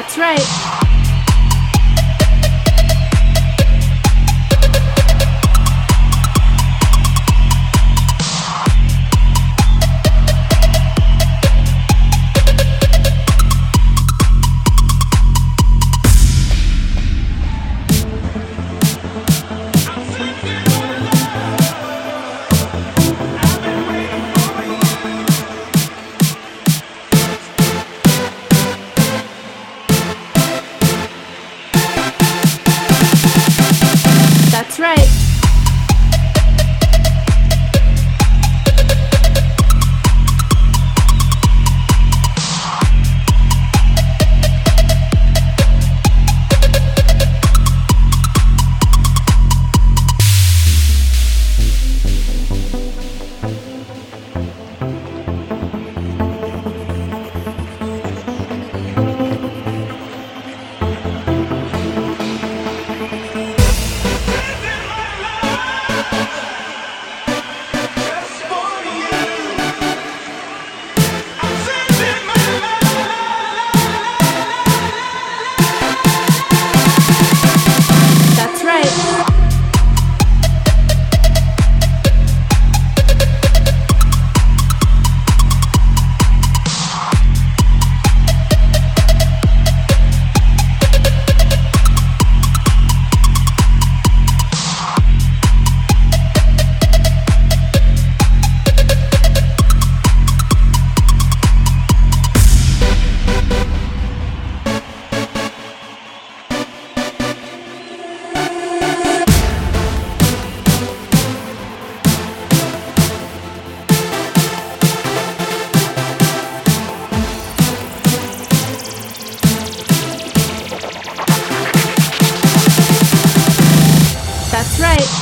That's right. right.